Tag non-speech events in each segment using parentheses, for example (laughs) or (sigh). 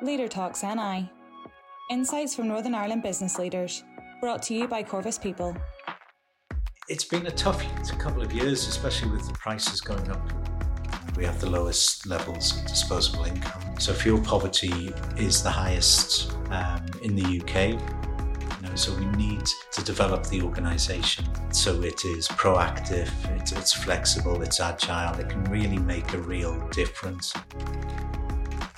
Leader Talks NI. Insights from Northern Ireland business leaders. Brought to you by Corvus People. It's been a tough couple of years, especially with the prices going up. We have the lowest levels of disposable income. So fuel poverty is the highest um, in the UK. You know, so we need to develop the organisation so it is proactive, it's, it's flexible, it's agile, it can really make a real difference.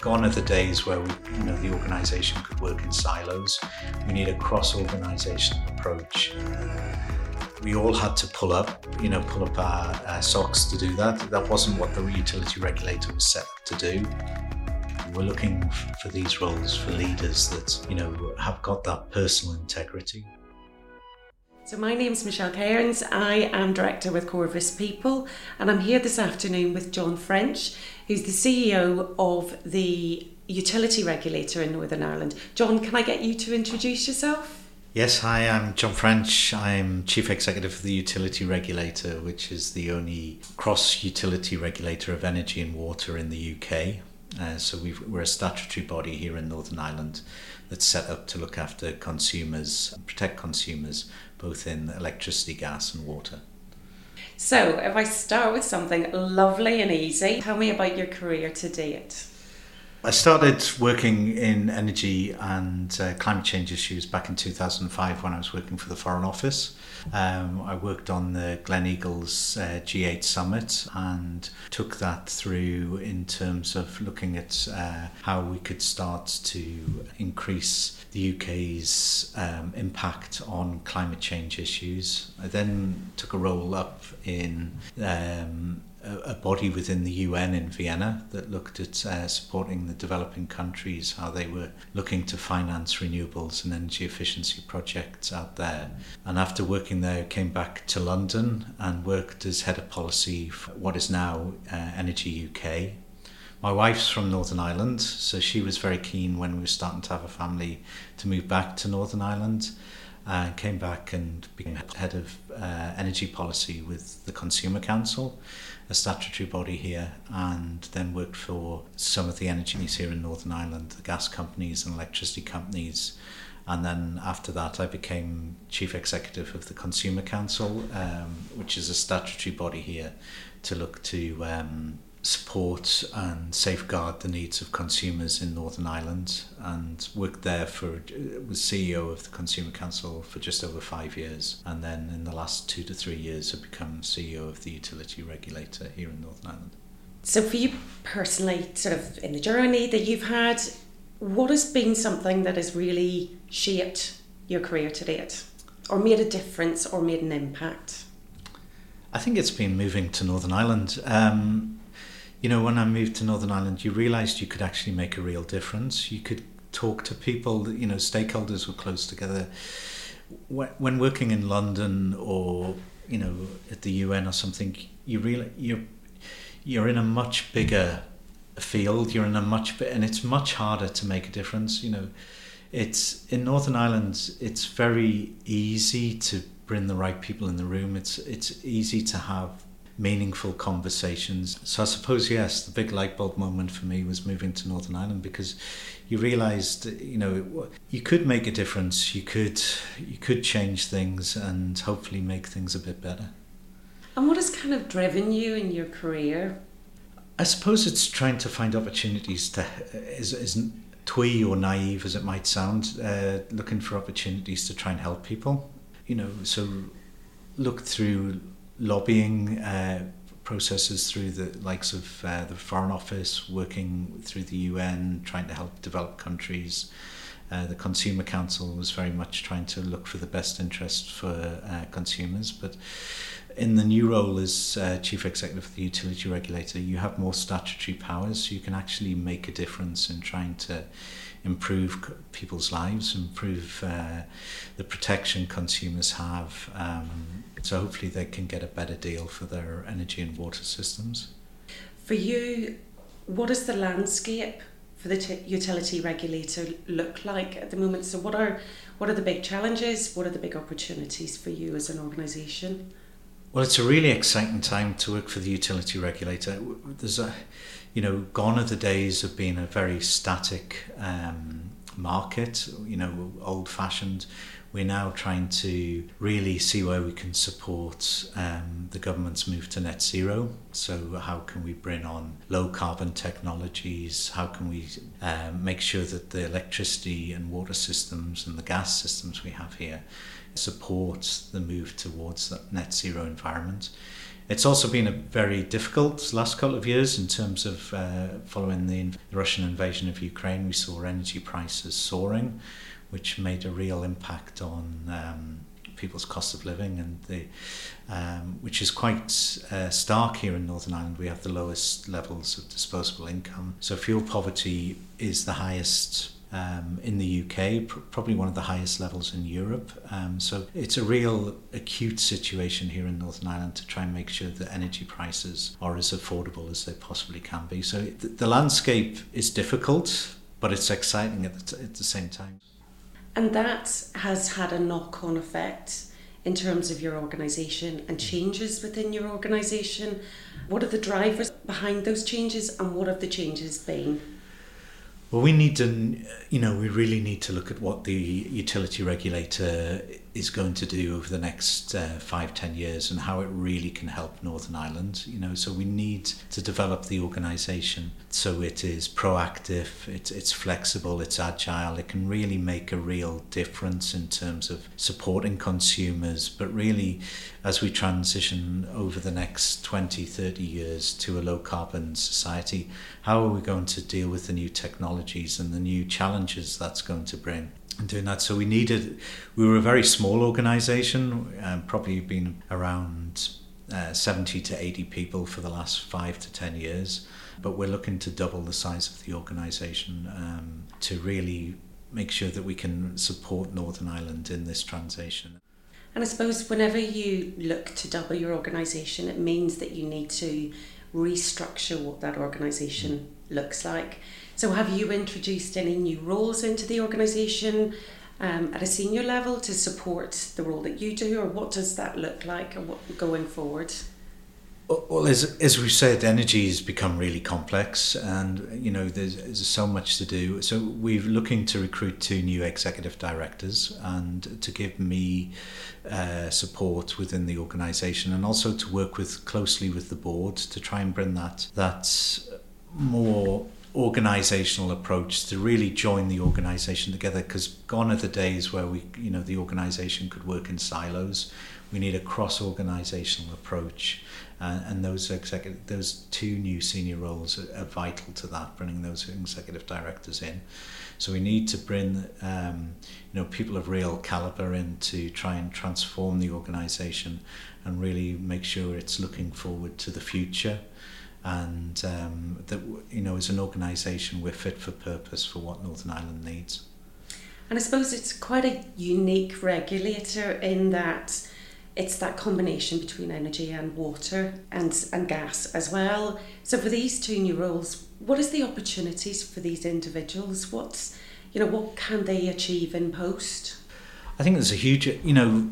Gone are the days where we, you know, the organisation could work in silos. We need a cross-organisational approach. We all had to pull up, you know, pull up our, our socks to do that. That wasn't what the utility regulator was set up to do. We're looking for these roles for leaders that, you know, have got that personal integrity. So, my name's Michelle Cairns. I am director with Corvus People, and I'm here this afternoon with John French, who's the CEO of the utility regulator in Northern Ireland. John, can I get you to introduce yourself? Yes, hi, I'm John French. I'm Chief Executive of the Utility Regulator, which is the only cross utility regulator of energy and water in the UK. Uh, so we are a statutory body here in Northern Ireland that's set up to look after consumers, protect consumers, both in electricity, gas, and water. So, if I start with something lovely and easy, tell me about your career to date. I started working in energy and uh, climate change issues back in 2005 when I was working for the Foreign Office. Um, I worked on the Gleneagles uh, G8 Summit and took that through in terms of looking at uh, how we could start to increase the UK's um, impact on climate change issues. I then took a role up in um, a, body within the UN in Vienna that looked at uh, supporting the developing countries, how they were looking to finance renewables and energy efficiency projects out there. And after working there, came back to London and worked as head of policy for what is now uh, Energy UK. My wife's from Northern Ireland, so she was very keen when we were starting to have a family to move back to Northern Ireland and came back and became head of uh, energy policy with the Consumer Council, a statutory body here, and then worked for some of the energies here in Northern Ireland, the gas companies and electricity companies. And then after that, I became chief executive of the Consumer Council, um, which is a statutory body here to look to um, support and safeguard the needs of consumers in Northern Ireland and worked there for was CEO of the Consumer Council for just over five years and then in the last two to three years have become CEO of the utility regulator here in Northern Ireland. So for you personally, sort of in the journey that you've had, what has been something that has really shaped your career to date or made a difference or made an impact? I think it's been moving to Northern Ireland. Um, you know, when I moved to Northern Ireland, you realised you could actually make a real difference. You could talk to people, you know, stakeholders were close together. When working in London or, you know, at the UN or something, you really, you're, you're in a much bigger field, you're in a much, and it's much harder to make a difference, you know. It's, in Northern Ireland, it's very easy to bring the right people in the room. It's, it's easy to have meaningful conversations. So I suppose yes, the big light bulb moment for me was moving to Northern Ireland because you realised you know you could make a difference. You could you could change things and hopefully make things a bit better. And what has kind of driven you in your career? I suppose it's trying to find opportunities to is is twee or naive as it might sound, uh, looking for opportunities to try and help people. You know, so look through lobbying uh, processes through the likes of uh, the Foreign Office, working through the UN, trying to help develop countries. Uh, the Consumer Council was very much trying to look for the best interest for uh, consumers. But in the new role as uh, Chief Executive of the Utility Regulator, you have more statutory powers, so you can actually make a difference in trying to improve people's lives, improve uh, the protection consumers have. Um, so hopefully they can get a better deal for their energy and water systems. For you, what does the landscape for the t- utility regulator look like at the moment? So what are what are the big challenges? What are the big opportunities for you as an organisation? Well, it's a really exciting time to work for the utility regulator. There's a, you know, gone are the days of being a very static um, market, you know, old fashioned. We're now trying to really see where we can support um, the government's move to net zero. So, how can we bring on low carbon technologies? How can we um, make sure that the electricity and water systems and the gas systems we have here support the move towards that net zero environment? It's also been a very difficult last couple of years in terms of uh, following the Russian invasion of Ukraine. We saw energy prices soaring, which made a real impact on um, people's cost of living, and the um, which is quite uh, stark here in Northern Ireland. We have the lowest levels of disposable income, so fuel poverty is the highest um, in the UK, pr- probably one of the highest levels in Europe. Um, so it's a real acute situation here in Northern Ireland to try and make sure that energy prices are as affordable as they possibly can be. So th- the landscape is difficult, but it's exciting at the, t- at the same time. And that has had a knock on effect in terms of your organisation and changes within your organisation. What are the drivers behind those changes and what have the changes been? Well, we need to, you know, we really need to look at what the utility regulator is going to do over the next uh, five, ten years and how it really can help Northern Ireland. You know, so we need to develop the organisation so it is proactive, it's, it's flexible, it's agile, it can really make a real difference in terms of supporting consumers, but really as we transition over the next 20, 30 years to a low carbon society, how are we going to deal with the new technologies and the new challenges that's going to bring? And doing that. So we needed, we were a very small organisation, um, probably been around uh, 70 to 80 people for the last five to 10 years. But we're looking to double the size of the organisation um, to really make sure that we can support Northern Ireland in this transition. And I suppose whenever you look to double your organisation, it means that you need to restructure what that organisation looks like. So, have you introduced any new roles into the organisation um, at a senior level to support the role that you do, or what does that look like and what, going forward? Well, as, as we said, energy has become really complex, and you know there's, there's so much to do. So we're looking to recruit two new executive directors, and to give me uh, support within the organisation, and also to work with closely with the board to try and bring that that more organizational approach to really join the organization together because gone are the days where we you know the organization could work in silos. We need a cross organizational approach uh, and those executive those two new senior roles are, are vital to that bringing those executive directors in. So we need to bring um, you know people of real caliber in to try and transform the organization and really make sure it's looking forward to the future and um, that you know as an organisation we're fit for purpose for what Northern Ireland needs. And I suppose it's quite a unique regulator in that it's that combination between energy and water and and gas as well. So for these two new roles, what is the opportunities for these individuals? What's you know what can they achieve in post? I think there's a huge you know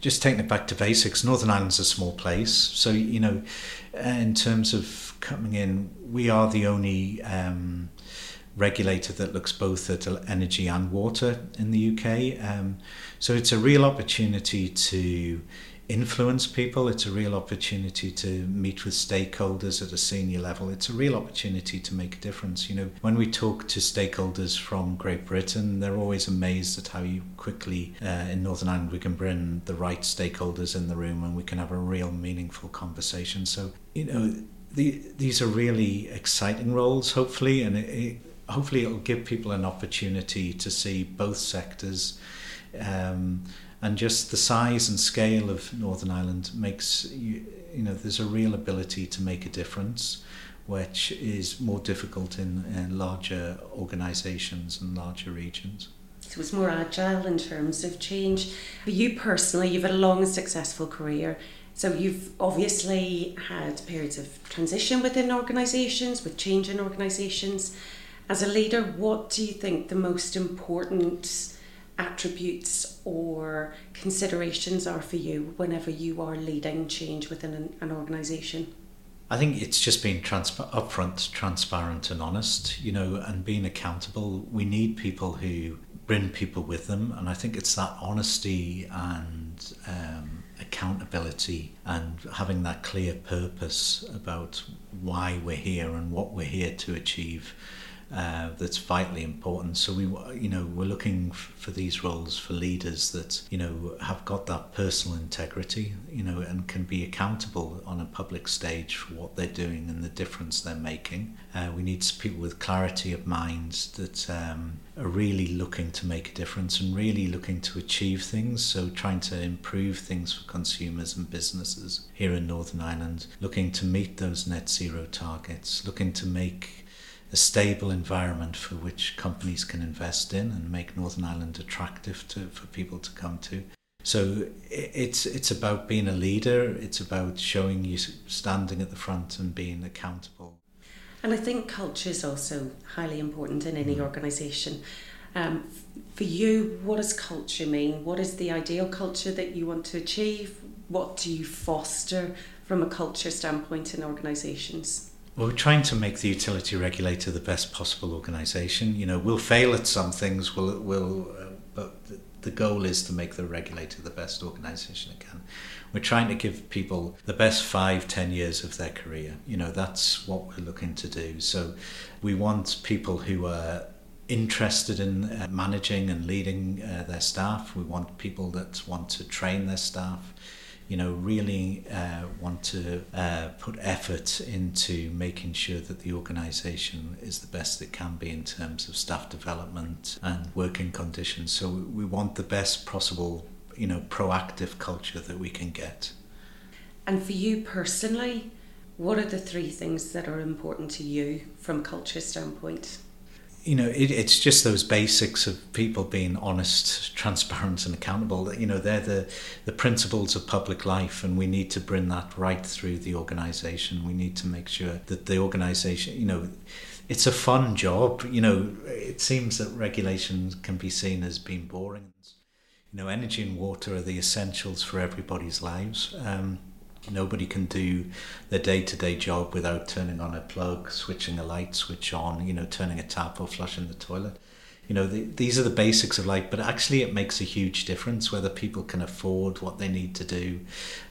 just taking it back to basics, Northern Ireland's a small place. So, you know, in terms of coming in, we are the only um, regulator that looks both at energy and water in the UK. Um, so it's a real opportunity to influence people. It's a real opportunity to meet with stakeholders at a senior level. It's a real opportunity to make a difference. You know, when we talk to stakeholders from Great Britain, they're always amazed at how you quickly uh, in Northern Ireland we can bring the right stakeholders in the room and we can have a real meaningful conversation. So, you know, the, these are really exciting roles, hopefully, and it, it, hopefully it'll give people an opportunity to see both sectors. Um, and just the size and scale of Northern Ireland makes you, you know there's a real ability to make a difference which is more difficult in, in larger organizations and larger regions. So it's more agile in terms of change. You personally you've had a long and successful career. So you've obviously had periods of transition within organizations with change in organizations as a leader what do you think the most important attributes or considerations are for you whenever you are leading change within an, an organisation? I think it's just being upfront, transparent, and honest, you know, and being accountable. We need people who bring people with them, and I think it's that honesty and um, accountability and having that clear purpose about why we're here and what we're here to achieve uh, that's vitally important. So we, you know, we're looking for these roles for leaders that you know have got that personal integrity, you know, and can be accountable on a public stage for what they're doing and the difference they're making. Uh, we need people with clarity of mind that um, are really looking to make a difference and really looking to achieve things. So trying to improve things for consumers and businesses here in Northern Ireland, looking to meet those net zero targets, looking to make a stable environment for which companies can invest in and make Northern Ireland attractive to, for people to come to. So it's it's about being a leader. It's about showing you standing at the front and being accountable. And I think culture is also highly important in any mm. organisation. Um, for you, what does culture mean? What is the ideal culture that you want to achieve? What do you foster from a culture standpoint in organisations? We're trying to make the utility regulator the best possible organisation. You know, we'll fail at some things, we'll, we'll, uh, but the goal is to make the regulator the best organisation it can. We're trying to give people the best five, ten years of their career. You know, that's what we're looking to do. So we want people who are interested in uh, managing and leading uh, their staff. We want people that want to train their staff you know, really uh, want to uh, put effort into making sure that the organisation is the best it can be in terms of staff development and working conditions. So we want the best possible, you know, proactive culture that we can get. And for you personally, what are the three things that are important to you from a culture standpoint? You know, it, it's just those basics of people being honest, transparent, and accountable. You know, they're the the principles of public life, and we need to bring that right through the organisation. We need to make sure that the organisation, you know, it's a fun job. You know, it seems that regulations can be seen as being boring. You know, energy and water are the essentials for everybody's lives. Um, Nobody can do their day-to-day job without turning on a plug, switching a light switch on, you know, turning a tap or flushing the toilet. You know, the, these are the basics of life, but actually it makes a huge difference whether people can afford what they need to do,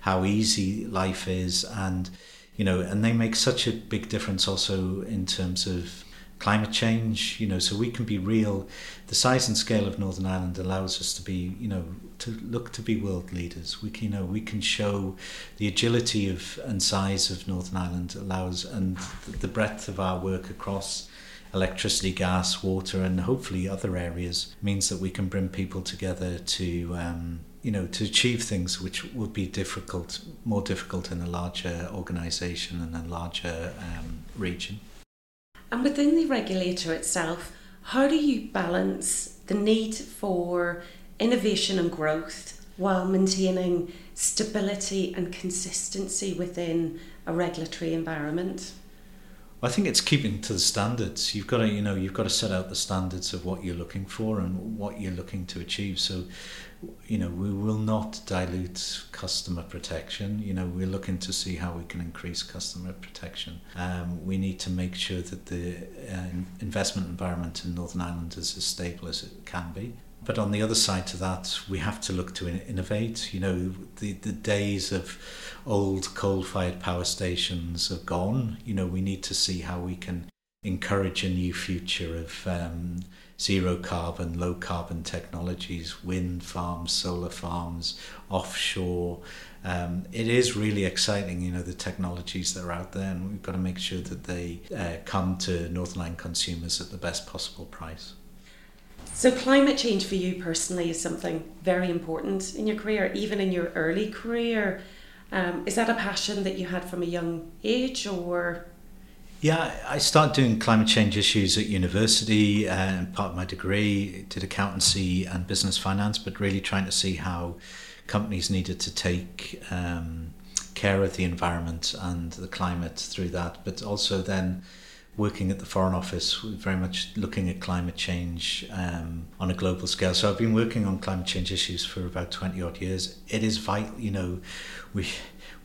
how easy life is, and you know, and they make such a big difference also in terms of climate change, you know, so we can be real. The size and scale of Northern Ireland allows us to be, you know, to look to be world leaders. We can, you know, we can show the agility of and size of Northern Ireland allows, and the breadth of our work across electricity, gas, water, and hopefully other areas means that we can bring people together to. Um, you know, to achieve things which would be difficult, more difficult in a larger organisation and a larger um, region. And within the regulator itself, how do you balance the need for innovation and growth while maintaining stability and consistency within a regulatory environment? I think it's keeping to the standards. You've got to, you know, you've got to set out the standards of what you're looking for and what you're looking to achieve. So, you know, we will not dilute customer protection. You know, we're looking to see how we can increase customer protection. Um, we need to make sure that the uh, investment environment in Northern Ireland is as stable as it can be. But on the other side to that, we have to look to innovate. You know, the, the days of old coal-fired power stations are gone. You know, we need to see how we can encourage a new future of um, zero carbon, low carbon technologies, wind farms, solar farms, offshore. Um, it is really exciting, you know, the technologies that are out there, and we've got to make sure that they uh, come to Northern Ireland consumers at the best possible price. So, climate change for you personally is something very important in your career, even in your early career. Um, is that a passion that you had from a young age, or? Yeah, I started doing climate change issues at university, uh, part of my degree did accountancy and business finance, but really trying to see how companies needed to take um, care of the environment and the climate through that, but also then working at the Foreign Office, very much looking at climate change um, on a global scale. So I've been working on climate change issues for about 20 odd years. It is vital, you know, we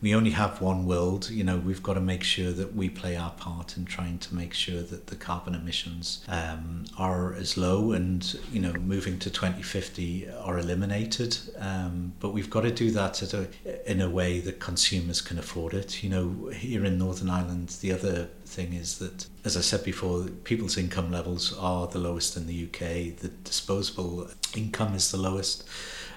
we only have one world. You know, we've got to make sure that we play our part in trying to make sure that the carbon emissions um, are as low and, you know, moving to 2050 are eliminated. Um, but we've got to do that at a, in a way that consumers can afford it. You know, here in Northern Ireland, the other thing is that, as I said before, people's income levels are the lowest in the UK. The disposable income is the lowest.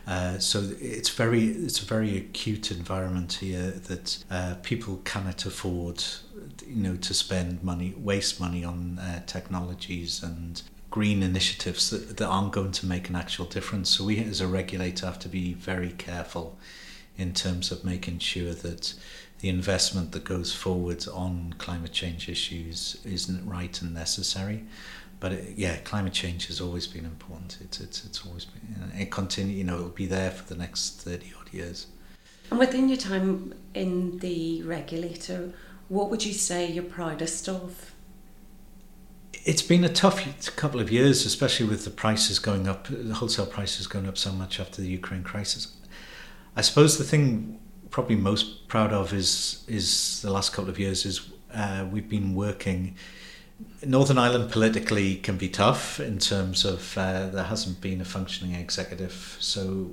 Uh, so it's very it's a very acute environment here that uh, people cannot afford you know to spend money waste money on uh, technologies and green initiatives that, that aren't going to make an actual difference. So we as a regulator have to be very careful in terms of making sure that the investment that goes forward on climate change issues isn't right and necessary but it, yeah, climate change has always been important. It's it's it's always been it continue. You know, it'll be there for the next thirty odd years. And within your time in the regulator, what would you say you're proudest of? It's been a tough couple of years, especially with the prices going up, the wholesale prices going up so much after the Ukraine crisis. I suppose the thing probably most proud of is is the last couple of years is uh, we've been working Northern Ireland politically can be tough in terms of uh, there hasn't been a functioning executive. So,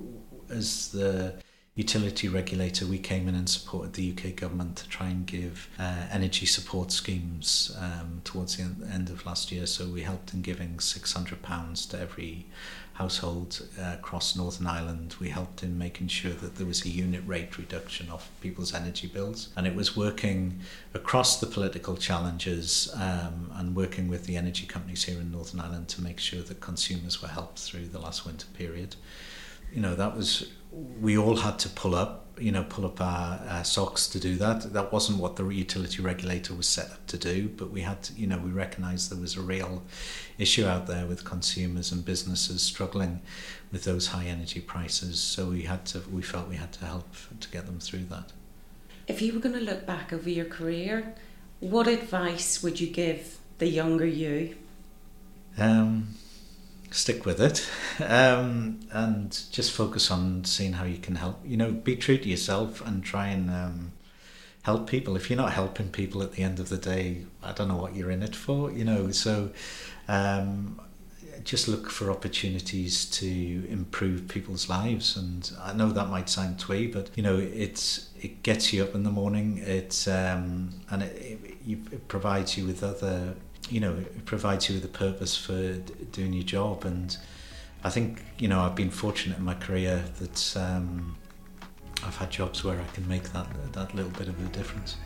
as the utility regulator, we came in and supported the UK government to try and give uh, energy support schemes um, towards the end of last year. So, we helped in giving £600 to every household uh, across Northern Ireland. We helped in making sure that there was a unit rate reduction of people's energy bills. And it was working across the political challenges um, and working with the energy companies here in Northern Ireland to make sure that consumers were helped through the last winter period. You know, that was, we all had to pull up you know pull up our, our socks to do that. That wasn't what the utility regulator was set up to do but we had to, you know we recognized there was a real issue out there with consumers and businesses struggling with those high energy prices. So we had to we felt we had to help to get them through that. If you were going to look back over your career what advice would you give the younger you? Um stick with it um, and just focus on seeing how you can help. You know, be true to yourself and try and um, help people. If you're not helping people at the end of the day, I don't know what you're in it for, you know. So um, just look for opportunities to improve people's lives. And I know that might sound twee, but you know, it's it gets you up in the morning. It's um, and it, it, it provides you with other you know it provides you with a purpose for doing your job and I think you know I've been fortunate in my career that um, I've had jobs where I can make that that little bit of a difference.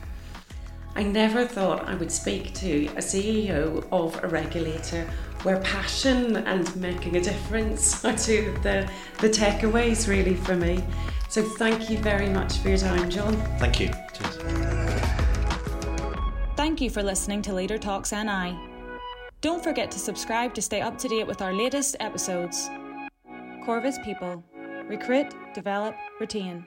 I never thought I would speak to a CEO of a regulator where passion and making a difference (laughs) are two of the, the takeaways really for me. So thank you very much for your time, John. Thank you. Cheers. Thank you for listening to Leader Talks NI. Don't forget to subscribe to stay up to date with our latest episodes. Corvus People Recruit, Develop, Retain.